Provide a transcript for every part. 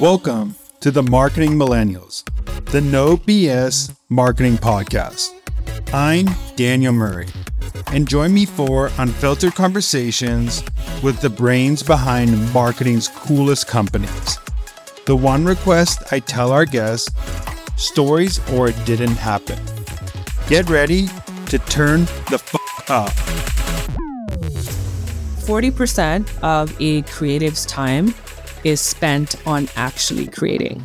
Welcome to the Marketing Millennials, the No BS Marketing Podcast. I'm Daniel Murray, and join me for unfiltered conversations with the brains behind marketing's coolest companies. The one request I tell our guests stories or it didn't happen. Get ready to turn the f up. 40% of a creative's time is spent on actually creating.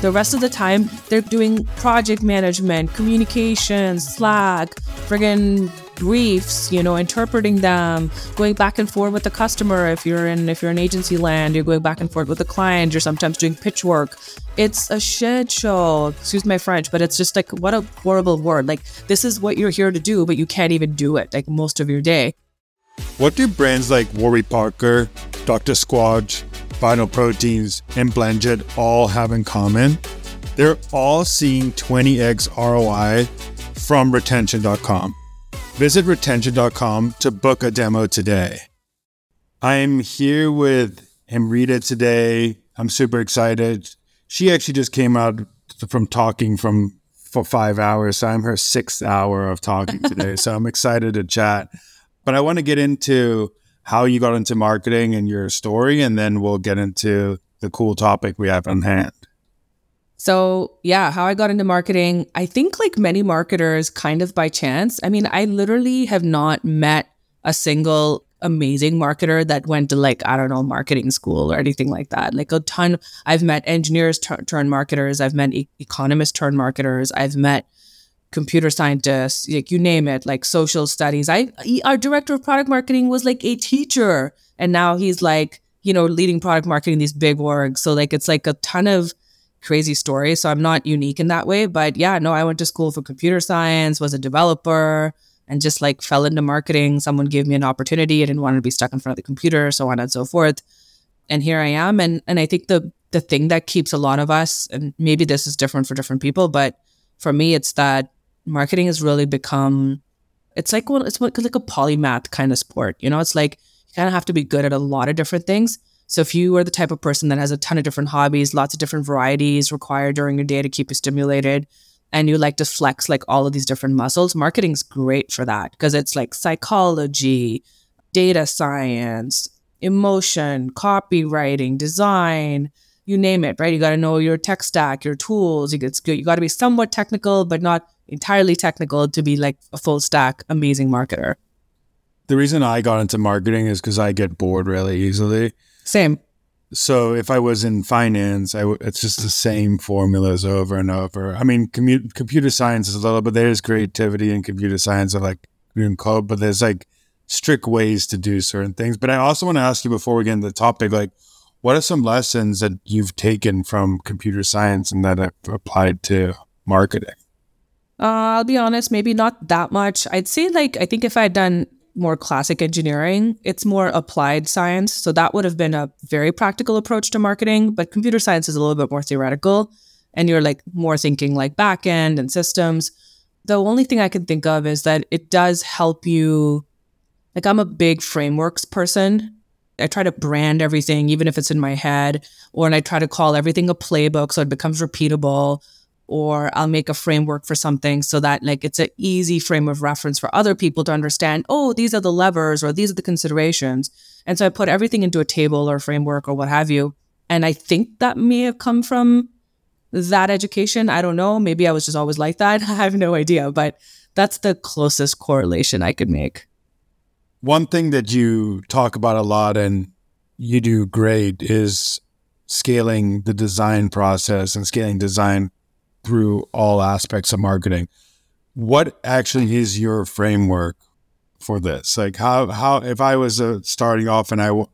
The rest of the time, they're doing project management, communication, Slack, friggin' briefs, you know, interpreting them, going back and forth with the customer. If you're in if you're in agency land, you're going back and forth with the client. You're sometimes doing pitch work. It's a shit show. Excuse my French, but it's just like what a horrible word. Like this is what you're here to do, but you can't even do it like most of your day. What do brands like Warby Parker, Dr. Squatch, Vital Proteins, and Blendjet all have in common? They're all seeing 20x ROI from retention.com. Visit retention.com to book a demo today. I'm here with Amrita today. I'm super excited. She actually just came out from talking from for five hours. So I'm her sixth hour of talking today. so I'm excited to chat. But I want to get into how you got into marketing and your story, and then we'll get into the cool topic we have on hand. So, yeah, how I got into marketing, I think like many marketers, kind of by chance. I mean, I literally have not met a single amazing marketer that went to like, I don't know, marketing school or anything like that. Like a ton, I've met engineers turn marketers, I've met e- economists turn marketers, I've met computer scientists, like you name it, like social studies. I our director of product marketing was like a teacher, and now he's like you know leading product marketing these big orgs. So like it's like a ton of crazy stories. So I'm not unique in that way, but yeah, no, I went to school for computer science, was a developer, and just like fell into marketing. Someone gave me an opportunity. I didn't want to be stuck in front of the computer, so on and so forth. And here I am, and and I think the the thing that keeps a lot of us, and maybe this is different for different people, but for me, it's that marketing has really become it's like well, it's like a polymath kind of sport. You know, it's like you kind of have to be good at a lot of different things. So if you are the type of person that has a ton of different hobbies, lots of different varieties required during your day to keep you stimulated, and you like to flex like all of these different muscles, marketing's great for that because it's like psychology, data science, emotion, copywriting, design, you name it, right? You got to know your tech stack, your tools. You get You got to be somewhat technical, but not entirely technical to be like a full stack amazing marketer. The reason I got into marketing is because I get bored really easily. Same. So if I was in finance, I w- it's just the same formulas over and over. I mean, commu- computer science is a little, but there's creativity in computer science of like doing code, but there's like strict ways to do certain things. But I also want to ask you before we get into the topic, like, what are some lessons that you've taken from computer science and that have applied to marketing? Uh, I'll be honest, maybe not that much. I'd say like I think if I had done more classic engineering, it's more applied science. So that would have been a very practical approach to marketing. But computer science is a little bit more theoretical, and you're like more thinking like back end and systems. The only thing I can think of is that it does help you. Like I'm a big frameworks person. I try to brand everything, even if it's in my head, or and I try to call everything a playbook so it becomes repeatable or I'll make a framework for something so that like it's an easy frame of reference for other people to understand, oh, these are the levers or these are the considerations. And so I put everything into a table or framework or what have you. And I think that may have come from that education. I don't know. Maybe I was just always like that. I have no idea, but that's the closest correlation I could make. One thing that you talk about a lot and you do great is scaling the design process and scaling design through all aspects of marketing. What actually is your framework for this? Like how how if I was uh, starting off and I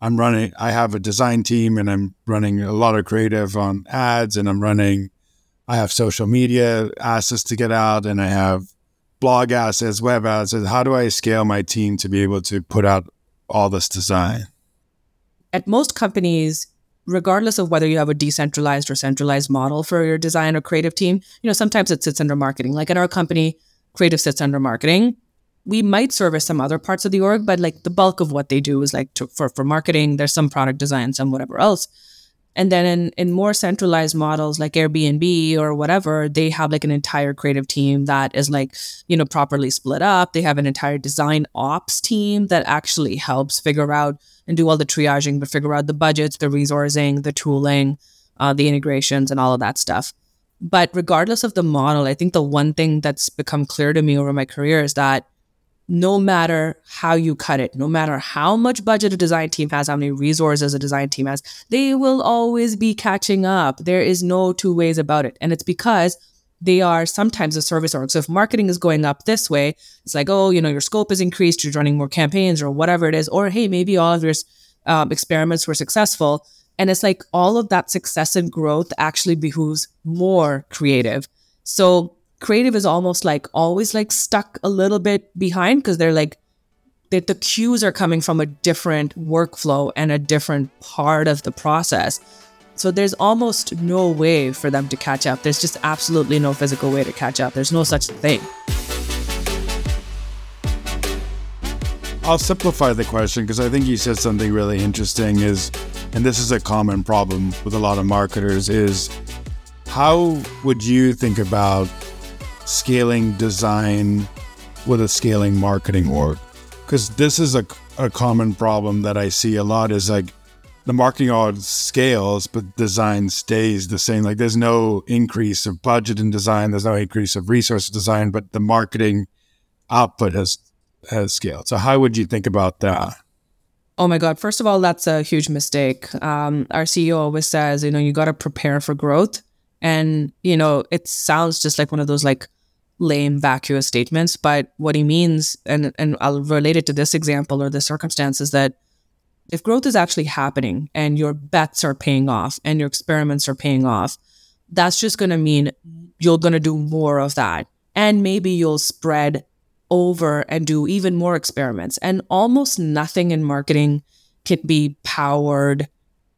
I'm running I have a design team and I'm running a lot of creative on ads and I'm running I have social media assets to get out and I have blog assets, web assets. How do I scale my team to be able to put out all this design? At most companies, regardless of whether you have a decentralized or centralized model for your design or creative team, you know, sometimes it sits under marketing. Like at our company, creative sits under marketing. We might service some other parts of the org, but like the bulk of what they do is like to, for, for marketing, there's some product design, some whatever else. And then in, in more centralized models like Airbnb or whatever, they have like an entire creative team that is like, you know, properly split up. They have an entire design ops team that actually helps figure out and do all the triaging, but figure out the budgets, the resourcing, the tooling, uh, the integrations, and all of that stuff. But regardless of the model, I think the one thing that's become clear to me over my career is that no matter how you cut it, no matter how much budget a design team has, how many resources a design team has, they will always be catching up. There is no two ways about it. And it's because they are sometimes a service org. So if marketing is going up this way, it's like, oh, you know, your scope is increased, you're running more campaigns or whatever it is. Or hey, maybe all of your um, experiments were successful. And it's like all of that success and growth actually behooves more creative. So creative is almost like always like stuck a little bit behind because they're like that the cues are coming from a different workflow and a different part of the process. So there's almost no way for them to catch up. There's just absolutely no physical way to catch up. There's no such thing. I'll simplify the question because I think you said something really interesting is and this is a common problem with a lot of marketers is how would you think about scaling design with a scaling marketing org? Because this is a, a common problem that I see a lot is like the marketing org scales, but design stays the same. Like there's no increase of budget in design, there's no increase of resource design, but the marketing output has has scaled. So how would you think about that? Oh my God. First of all, that's a huge mistake. Um, our CEO always says, you know, you got to prepare for growth. And, you know, it sounds just like one of those like lame, vacuous statements. But what he means, and, and I'll relate it to this example or the circumstance, is that if growth is actually happening and your bets are paying off and your experiments are paying off, that's just going to mean you're going to do more of that. And maybe you'll spread over and do even more experiments. And almost nothing in marketing can be powered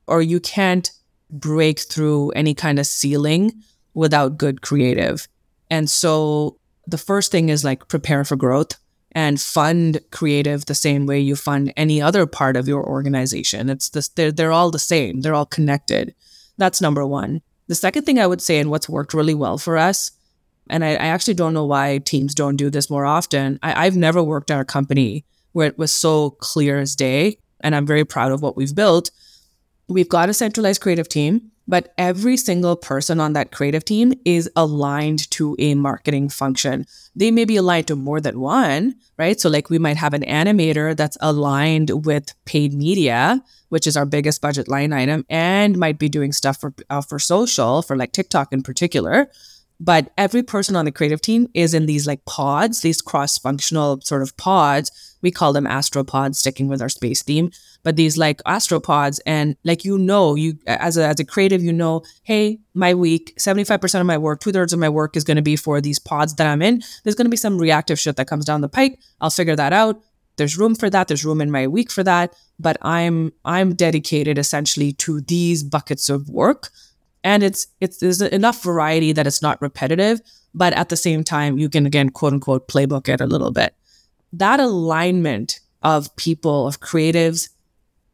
or you can't break through any kind of ceiling without good creative. And so the first thing is like prepare for growth and fund creative the same way you fund any other part of your organization. It's this, they're, they're all the same. They're all connected. That's number one. The second thing I would say, and what's worked really well for us, and I, I actually don't know why teams don't do this more often. I, I've never worked at a company where it was so clear as day, and I'm very proud of what we've built. We've got a centralized creative team but every single person on that creative team is aligned to a marketing function. They may be aligned to more than one, right? So, like, we might have an animator that's aligned with paid media, which is our biggest budget line item, and might be doing stuff for uh, for social, for like TikTok in particular. But every person on the creative team is in these like pods, these cross functional sort of pods. We call them astropods, sticking with our space theme. But these like astropods and like you know you as a as a creative you know hey my week 75% of my work two-thirds of my work is going to be for these pods that i'm in. There's going to be some reactive shit that comes down the pike. I'll figure that out. There's room for that. There's room in my week for that. But i'm i'm dedicated essentially to these buckets of work and it's it's there's enough variety that it's not repetitive but at the same time you can again quote unquote playbook it a little bit that alignment of people of creatives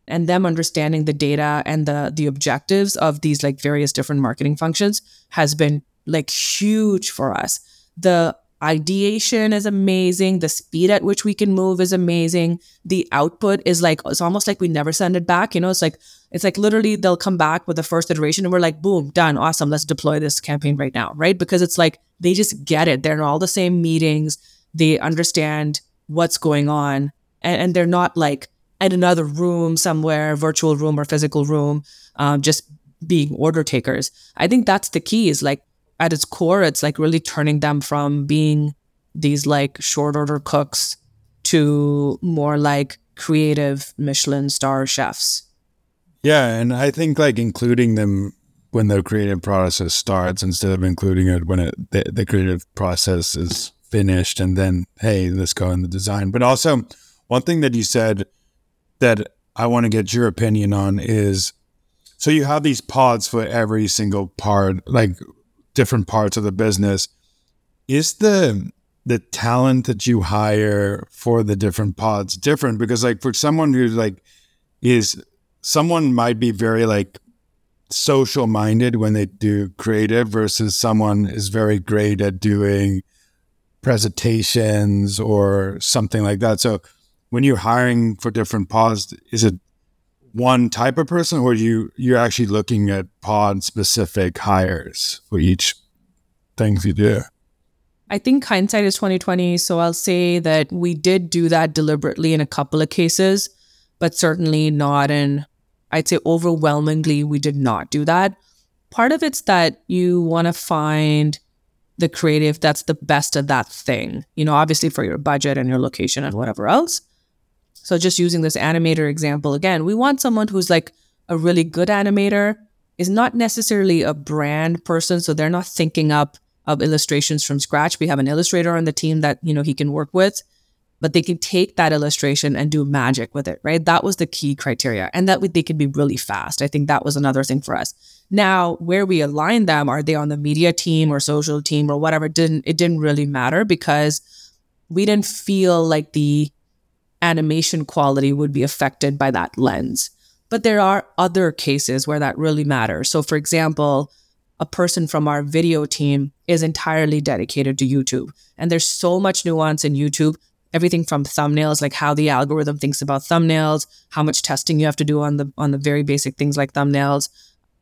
and them understanding the data and the the objectives of these like various different marketing functions has been like huge for us. The ideation is amazing. The speed at which we can move is amazing. The output is like it's almost like we never send it back. You know, it's like it's like literally they'll come back with the first iteration and we're like, boom, done, awesome. Let's deploy this campaign right now, right? Because it's like they just get it. They're in all the same meetings. They understand what's going on, and, and they're not like in another room somewhere, virtual room or physical room, um, just being order takers. I think that's the key is like at its core, it's like really turning them from being these like short order cooks to more like creative Michelin star chefs. Yeah. And I think like including them when the creative process starts instead of including it when it, the, the creative process is finished and then, hey, let's go in the design. But also, one thing that you said that I want to get your opinion on is so you have these pods for every single part, like different parts of the business. Is the the talent that you hire for the different pods different? Because like for someone who like is someone might be very like social minded when they do creative versus someone is very great at doing presentations or something like that. So when you're hiring for different pods, is it one type of person or you you're actually looking at pod specific hires for each things you do? I think hindsight is 2020. So I'll say that we did do that deliberately in a couple of cases, but certainly not in I'd say overwhelmingly, we did not do that. Part of it's that you want to find the creative that's the best at that thing, you know, obviously for your budget and your location and whatever else. So just using this animator example again, we want someone who's like a really good animator, is not necessarily a brand person. So they're not thinking up of illustrations from scratch. We have an illustrator on the team that, you know, he can work with but they can take that illustration and do magic with it, right? That was the key criteria. And that they could be really fast. I think that was another thing for us. Now, where we align them, are they on the media team or social team or whatever? It didn't it didn't really matter because we didn't feel like the animation quality would be affected by that lens. But there are other cases where that really matters. So for example, a person from our video team is entirely dedicated to YouTube. And there's so much nuance in YouTube everything from thumbnails, like how the algorithm thinks about thumbnails, how much testing you have to do on the on the very basic things like thumbnails.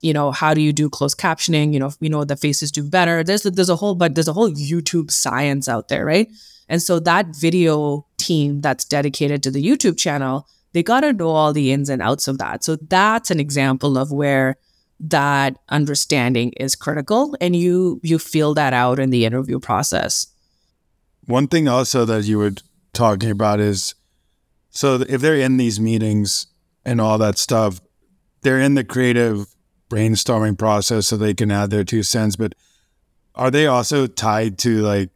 You know, how do you do closed captioning? You know, we know the faces do better. There's there's a whole but there's a whole YouTube science out there, right? And so that video team that's dedicated to the YouTube channel, they got to know all the ins and outs of that. So that's an example of where that understanding is critical and you you feel that out in the interview process. One thing also that you would talking about is so if they're in these meetings and all that stuff, they're in the creative brainstorming process so they can add their two cents. But are they also tied to like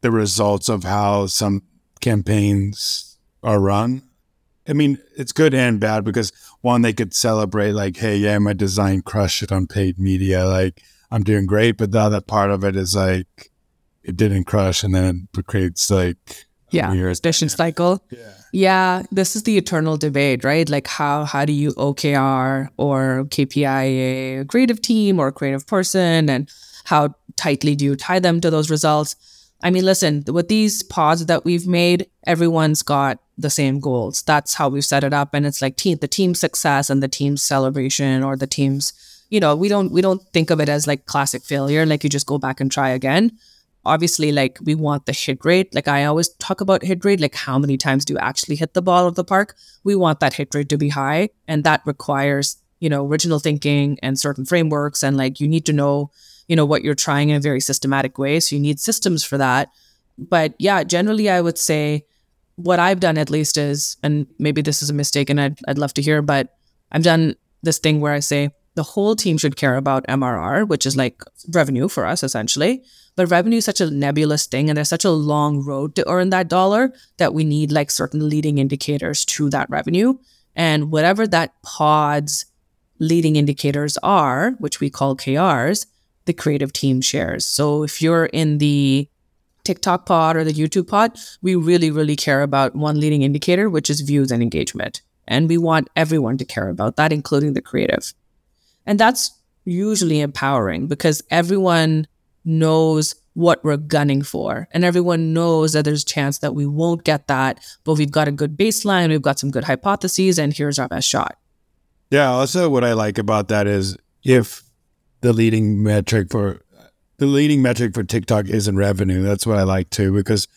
the results of how some campaigns are run? I mean, it's good and bad because one, they could celebrate like, hey, yeah, my design crushed it on paid media. Like, I'm doing great. But the other part of it is like, it didn't crush and then it creates like yeah vicious cycle. Yeah. Yeah this is the eternal debate right? Like how how do you okr or kpi a creative team or a creative person? And how tightly do you tie them to those results? I mean listen with these pods that we've made everyone's got the same goals. That's how we've set it up. And it's like team the team success and the team's celebration or the team's you know we don't we don't think of it as like classic failure. Like you just go back and try again obviously like we want the hit rate. Like i always talk about hit rate like how many times do you actually hit the ball of the park? We want that hit rate to be high and that requires you know original thinking and certain frameworks and like you need to know you know what you're trying in a very systematic way so you need systems for that. But yeah generally i would say what i've done at least is and maybe this is a mistake and i'd, I'd love to hear but i've done this thing where i say the whole team should care about mrr which is like revenue for us essentially but revenue is such a nebulous thing and there's such a long road to earn that dollar that we need like certain leading indicators to that revenue. And whatever that pod's leading indicators are, which we call KRs, the creative team shares. So if you're in the TikTok pod or the YouTube pod, we really, really care about one leading indicator, which is views and engagement. And we want everyone to care about that, including the creative. And that's usually empowering because everyone knows what we're gunning for. And everyone knows that there's a chance that we won't get that, but we've got a good baseline, we've got some good hypotheses, and here's our best shot. Yeah. Also, what I like about that is if the leading metric for the leading metric for TikTok isn't revenue, that's what I like too, because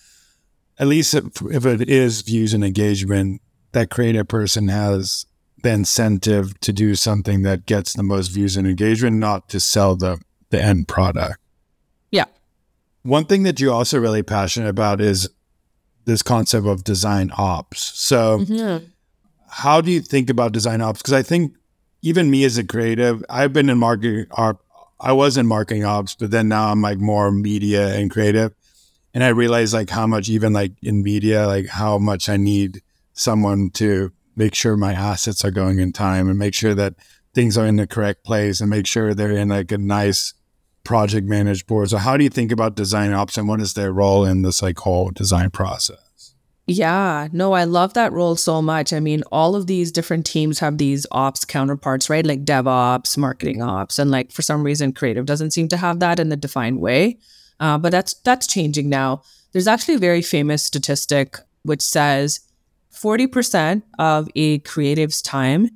at least if, if it is views and engagement, that creative person has the incentive to do something that gets the most views and engagement, not to sell the the end product. Yeah. One thing that you're also really passionate about is this concept of design ops. So, mm-hmm. how do you think about design ops? Because I think even me as a creative, I've been in marketing. I was in marketing ops, but then now I'm like more media and creative. And I realize like how much even like in media, like how much I need someone to make sure my assets are going in time and make sure that things are in the correct place and make sure they're in like a nice project managed board. So how do you think about design ops and what is their role in this like whole design process? Yeah, no, I love that role so much. I mean, all of these different teams have these ops counterparts, right? Like DevOps, marketing ops, and like for some reason, creative doesn't seem to have that in a defined way. Uh, but that's that's changing now. There's actually a very famous statistic which says 40% of a creative's time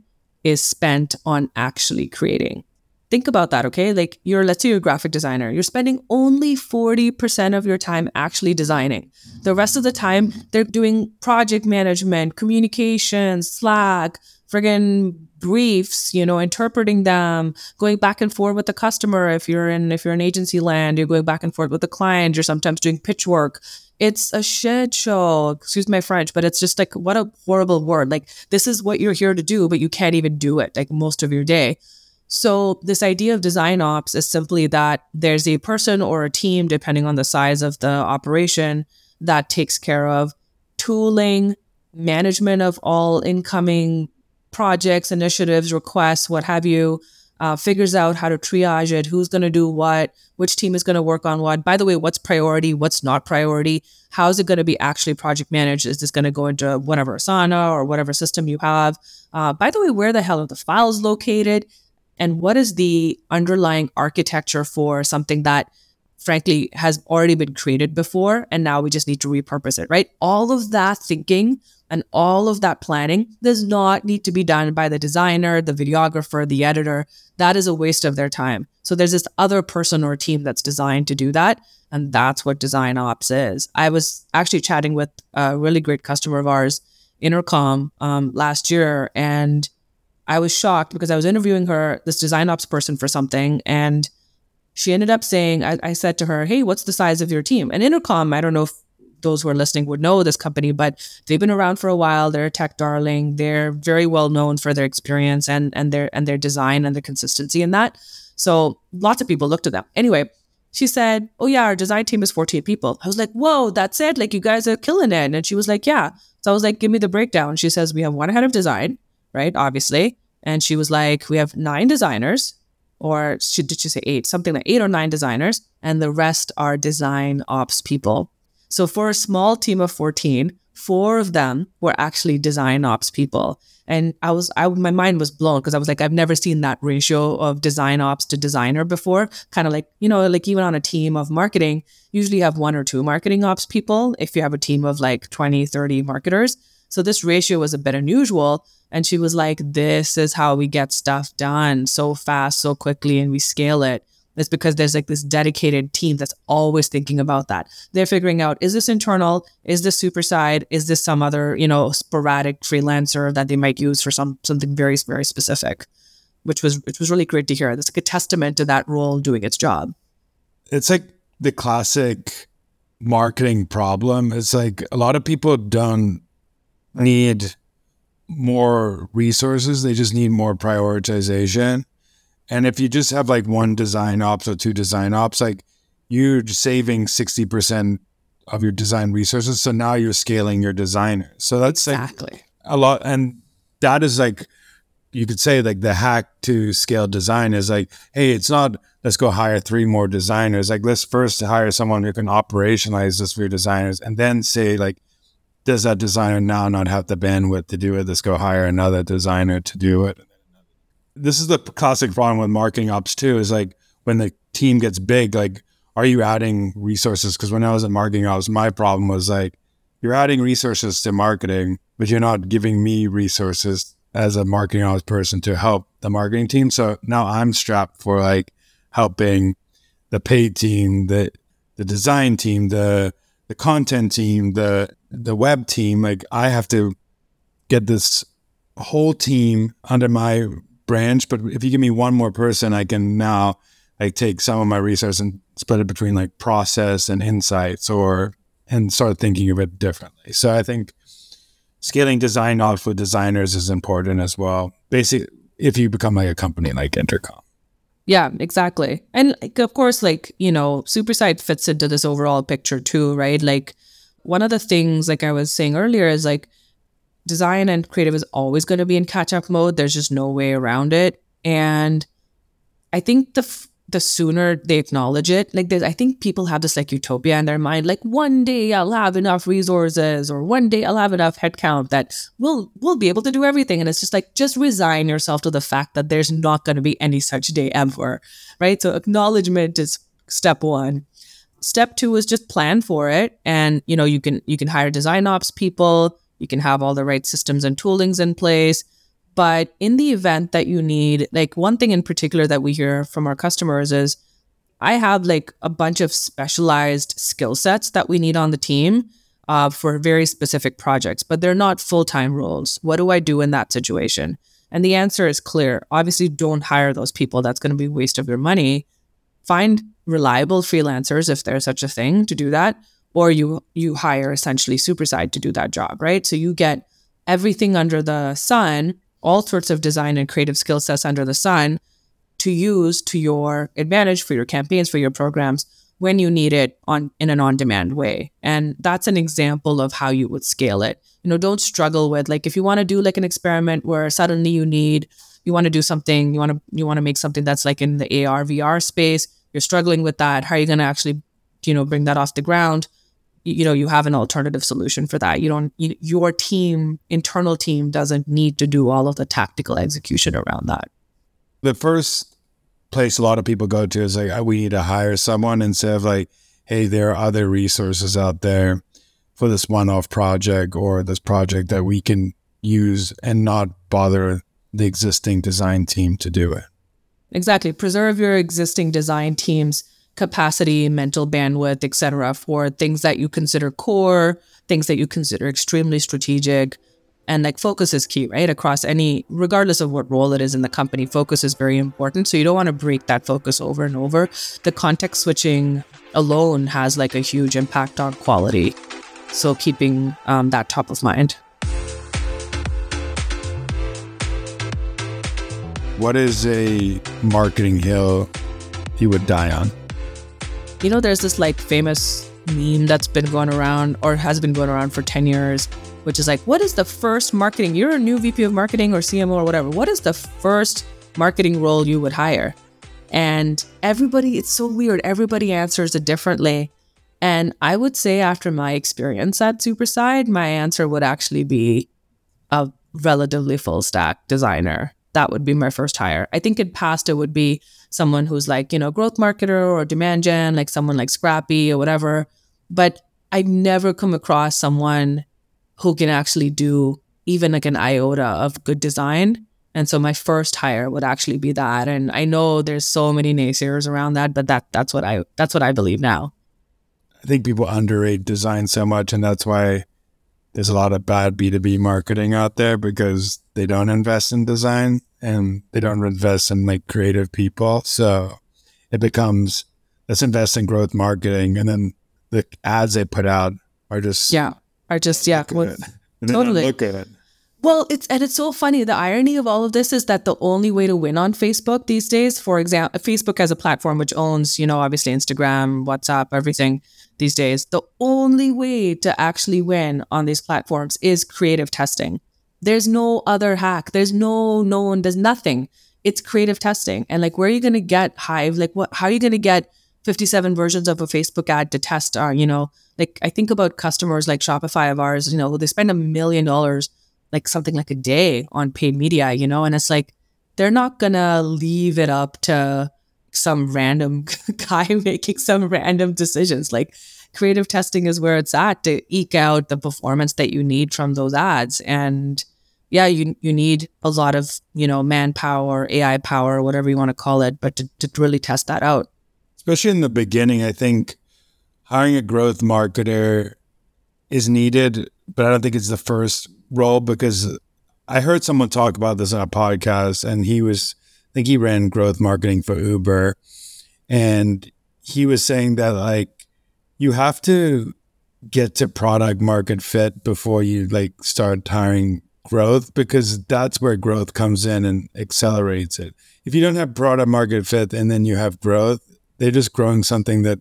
is spent on actually creating. Think about that, okay? Like you're, let's say you're a graphic designer, you're spending only 40% of your time actually designing. The rest of the time, they're doing project management, communication, Slack, friggin' briefs, you know, interpreting them, going back and forth with the customer. If you're in, if you're in agency land, you're going back and forth with the client, you're sometimes doing pitch work. It's a shit show. Excuse my French, but it's just like, what a horrible word. Like, this is what you're here to do, but you can't even do it like most of your day. So, this idea of design ops is simply that there's a person or a team, depending on the size of the operation, that takes care of tooling, management of all incoming projects, initiatives, requests, what have you, uh, figures out how to triage it, who's going to do what, which team is going to work on what. By the way, what's priority, what's not priority, how is it going to be actually project managed? Is this going to go into whatever Asana or whatever system you have? Uh, by the way, where the hell are the files located? and what is the underlying architecture for something that frankly has already been created before and now we just need to repurpose it right all of that thinking and all of that planning does not need to be done by the designer the videographer the editor. That is a waste of their time. So there's this other person or team that's designed to do that and that's what design ops is. I was actually chatting with a really great customer of ours intercom um, last year and I was shocked because I was interviewing her, this design ops person for something, and she ended up saying, I, I said to her, Hey, what's the size of your team? And Intercom, I don't know if those who are listening would know this company, but they've been around for a while. They're a tech darling. They're very well known for their experience and and their and their design and their consistency in that. So lots of people looked at them. Anyway, she said, Oh yeah, our design team is 48 people. I was like, Whoa, that's it. Like you guys are killing it. And she was like, Yeah. So I was like, Give me the breakdown. She says, We have one head of design, right? Obviously. And she was like, we have nine designers, or she, did she say eight? Something like eight or nine designers, and the rest are design ops people. So for a small team of 14, four of them were actually design ops people. And I was, I, my mind was blown because I was like, I've never seen that ratio of design ops to designer before. Kind of like, you know, like even on a team of marketing, usually you have one or two marketing ops people if you have a team of like 20, 30 marketers. So this ratio was a bit unusual. And she was like, This is how we get stuff done so fast, so quickly, and we scale it. It's because there's like this dedicated team that's always thinking about that. They're figuring out is this internal? Is this Superside? Is this some other, you know, sporadic freelancer that they might use for some something very, very specific? Which was which was really great to hear. That's like a testament to that role doing its job. It's like the classic marketing problem. It's like a lot of people don't need more resources. They just need more prioritization. And if you just have like one design ops or two design ops, like you're saving 60% of your design resources. So now you're scaling your designer. So that's exactly like a lot. And that is like, you could say like the hack to scale design is like, hey, it's not let's go hire three more designers. Like let's first hire someone who can operationalize this for your designers and then say like, does that designer now not have the bandwidth to do it? Let's go hire another designer to do it. This is the classic problem with marketing ops too. Is like when the team gets big, like are you adding resources? Because when I was at marketing ops, my problem was like you're adding resources to marketing, but you're not giving me resources as a marketing ops person to help the marketing team. So now I'm strapped for like helping the paid team, the the design team, the the content team, the the web team, like I have to get this whole team under my branch. But if you give me one more person, I can now like take some of my research and split it between like process and insights or and start thinking of it differently. So I think scaling design off with designers is important as well. Basically, if you become like a company like Intercom. Yeah, exactly. And like, of course, like, you know, Superside fits into this overall picture too, right? Like, one of the things, like I was saying earlier, is like design and creative is always going to be in catch up mode. There's just no way around it. And I think the, f- the sooner they acknowledge it, like I think people have this like utopia in their mind, like one day I'll have enough resources or one day I'll have enough headcount that we'll we'll be able to do everything. And it's just like just resign yourself to the fact that there's not going to be any such day ever, right? So acknowledgement is step one. Step two is just plan for it, and you know you can you can hire design ops people, you can have all the right systems and toolings in place but in the event that you need, like one thing in particular that we hear from our customers is I have like a bunch of specialized skill sets that we need on the team uh, for very specific projects, but they're not full time roles. What do I do in that situation? And the answer is clear. Obviously, don't hire those people. That's going to be a waste of your money. Find reliable freelancers if there's such a thing to do that, or you you hire essentially Superside to do that job, right? So you get everything under the sun all sorts of design and creative skill sets under the sun to use to your advantage for your campaigns, for your programs when you need it on in an on-demand way. And that's an example of how you would scale it. You know, don't struggle with like if you want to do like an experiment where suddenly you need you want to do something, you want to you want to make something that's like in the AR VR space, you're struggling with that, how are you going to actually you know bring that off the ground? You know you have an alternative solution for that. You don't you, your team internal team doesn't need to do all of the tactical execution around that. The first place a lot of people go to is like oh, we need to hire someone instead of like hey there are other resources out there for this one-off project or this project that we can use and not bother the existing design team to do it. Exactly. Preserve your existing design teams capacity, mental bandwidth, etc., for things that you consider core, things that you consider extremely strategic. And like focus is key, right? Across any, regardless of what role it is in the company, focus is very important. So you don't want to break that focus over and over. The context switching alone has like a huge impact on quality. So keeping um, that top of mind. What is a marketing hill you would die on? You know, there's this like famous meme that's been going around or has been going around for 10 years, which is like, what is the first marketing? You're a new VP of marketing or CMO or whatever. What is the first marketing role you would hire? And everybody, it's so weird. Everybody answers it differently. And I would say, after my experience at Superside, my answer would actually be a relatively full stack designer. That would be my first hire. I think in past, it would be someone who's like, you know, growth marketer or demand gen, like someone like Scrappy or whatever. But I've never come across someone who can actually do even like an iota of good design. And so my first hire would actually be that. And I know there's so many naysayers around that, but that that's what I that's what I believe now. I think people underrate design so much and that's why there's a lot of bad B2B marketing out there because they don't invest in design and they don't invest in like creative people. So it becomes let's invest in growth marketing, and then the ads they put out are just yeah are just yeah well, totally look at it. Well, it's and it's so funny. The irony of all of this is that the only way to win on Facebook these days, for example, Facebook as a platform which owns, you know, obviously Instagram, WhatsApp, everything these days, the only way to actually win on these platforms is creative testing. There's no other hack. There's no no one. There's nothing. It's creative testing. And like, where are you going to get Hive? Like, what? How are you going to get 57 versions of a Facebook ad to test? Our, you know, like I think about customers like Shopify of ours. You know, they spend a million dollars, like something like a day on paid media. You know, and it's like they're not gonna leave it up to some random guy making some random decisions. Like creative testing is where it's at to eke out the performance that you need from those ads. And yeah, you you need a lot of, you know, manpower, AI power, whatever you want to call it, but to, to really test that out. Especially in the beginning, I think hiring a growth marketer is needed, but I don't think it's the first role because I heard someone talk about this on a podcast and he was I think he ran growth marketing for Uber and he was saying that like you have to get to product market fit before you like start hiring growth because that's where growth comes in and accelerates it. If you don't have product market fit and then you have growth, they're just growing something that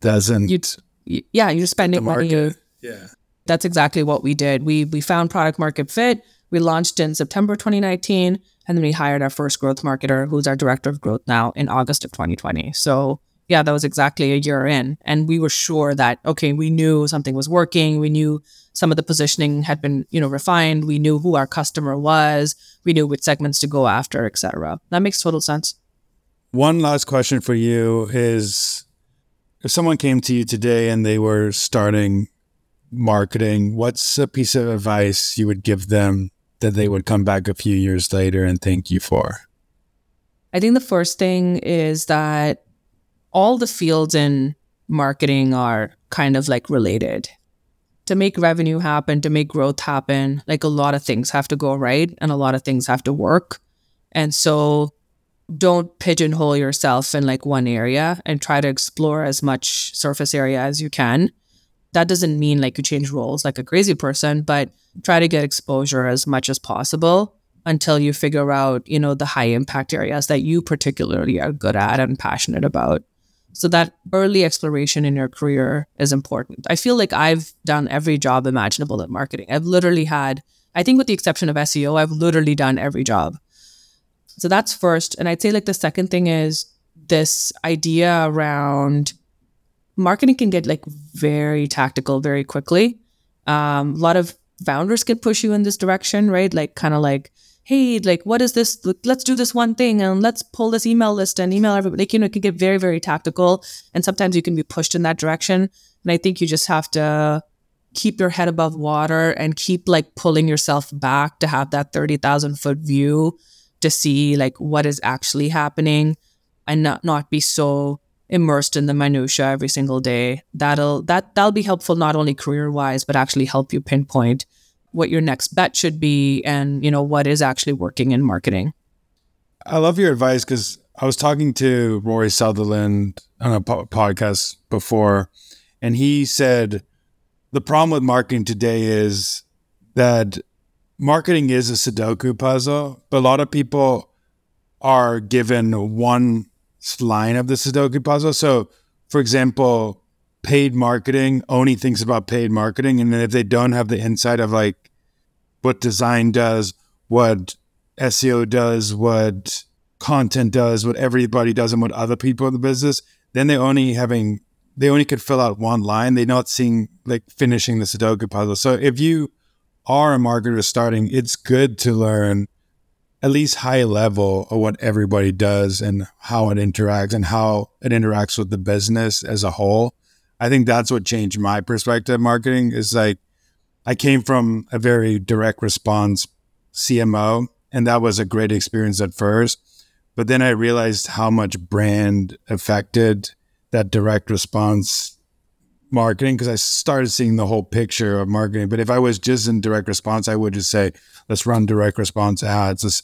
doesn't. You'd, yeah, you're spending money. Yeah, that's exactly what we did. We we found product market fit. We launched in September 2019, and then we hired our first growth marketer, who's our director of growth now, in August of 2020. So yeah, that was exactly a year in. And we were sure that, okay, we knew something was working. We knew some of the positioning had been, you know, refined. We knew who our customer was. We knew which segments to go after, etc. That makes total sense. One last question for you is if someone came to you today and they were starting marketing, what's a piece of advice you would give them that they would come back a few years later and thank you for? I think the first thing is that all the fields in marketing are kind of like related. To make revenue happen, to make growth happen, like a lot of things have to go right and a lot of things have to work. And so don't pigeonhole yourself in like one area and try to explore as much surface area as you can. That doesn't mean like you change roles like a crazy person, but try to get exposure as much as possible until you figure out, you know, the high impact areas that you particularly are good at and passionate about. So that early exploration in your career is important. I feel like I've done every job imaginable in marketing. I've literally had, I think with the exception of SEO, I've literally done every job. So that's first. And I'd say like the second thing is this idea around marketing can get like very tactical very quickly. Um, a lot of founders can push you in this direction, right? Like kind of like, hey, like, what is this? Let's do this one thing and let's pull this email list and email everybody. Like, you know, it can get very, very tactical. And sometimes you can be pushed in that direction. And I think you just have to keep your head above water and keep like pulling yourself back to have that 30,000 foot view to see like what is actually happening and not, not be so immersed in the minutia every single day. That'll, that, that'll be helpful not only career wise, but actually help you pinpoint what your next bet should be and you know what is actually working in marketing i love your advice because i was talking to rory sutherland on a po- podcast before and he said the problem with marketing today is that marketing is a sudoku puzzle but a lot of people are given one line of the sudoku puzzle. So for example paid marketing only thinks about paid marketing and then if they don't have the insight of like what design does what seo does what content does what everybody does and what other people in the business then they're only having they only could fill out one line. They're not seeing like finishing the sudoku puzzle. So if you are a marketer starting it's good to learn at least high level of what everybody does and how it interacts and how it interacts with the business as a whole I think that's what changed my perspective marketing is like I came from a very direct response CMO and that was a great experience at first. But then I realized how much brand affected that direct response marketing because I started seeing the whole picture of marketing. But if I was just in direct response, I would just say, let's run direct response ads. Let's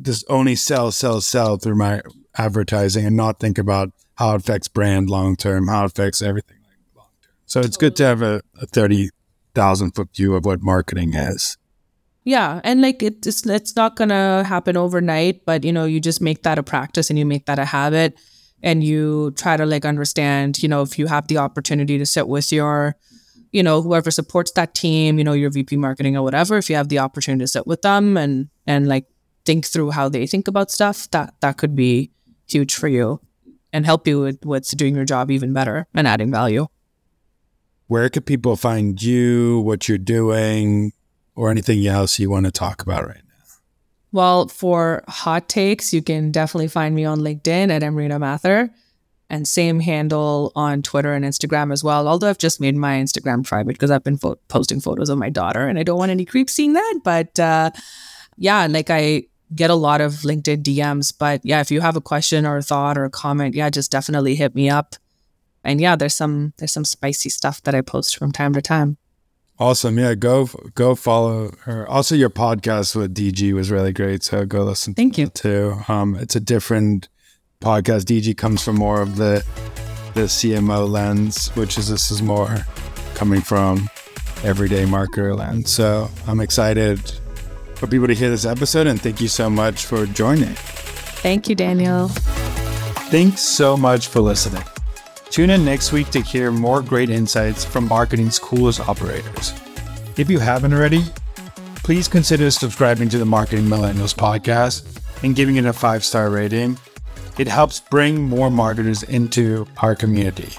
just only sell, sell, sell through my advertising and not think about how it affects brand long term, how it affects everything. Long term. So it's good to have a, a 30,000 foot view of what marketing is. Yeah. And like it, it's, it's not to happen overnight, but you know, you just make that a practice and you make that a habit and you try to like understand, you know, if you have the opportunity to sit with your, you know, whoever supports that team, you know, your VP marketing or whatever, if you have the opportunity to sit with them and, and like think through how they think about stuff, that, that could be huge for you and help you with, with doing your job even better and adding value where could people find you, what you're doing, or anything else you want to talk about right now? Well, for hot takes, you can definitely find me on LinkedIn at Amrita Mathur and same handle on Twitter and Instagram as well. Although I've just made my Instagram private because I've been fo- posting photos of my daughter and I don't want any creeps seeing that. But uh, yeah, like I get a lot of LinkedIn DMs. But yeah, if you have a question or a thought or a comment, yeah, just definitely hit me up and yeah, there's some there's some spicy stuff that I post from time to time. Awesome. Yeah, go go follow her. Also, your podcast with DG was really great. So go listen. Thank you. Too. Um, it's a different podcast. DG comes from more of the the CMO lens, which is this is more coming from everyday marketer lens. So I'm excited for people to hear this episode, and thank you so much for joining. Thank you, Daniel. Thanks so much for listening. Tune in next week to hear more great insights from marketing's coolest operators. If you haven't already, please consider subscribing to the Marketing Millennials podcast and giving it a five star rating. It helps bring more marketers into our community.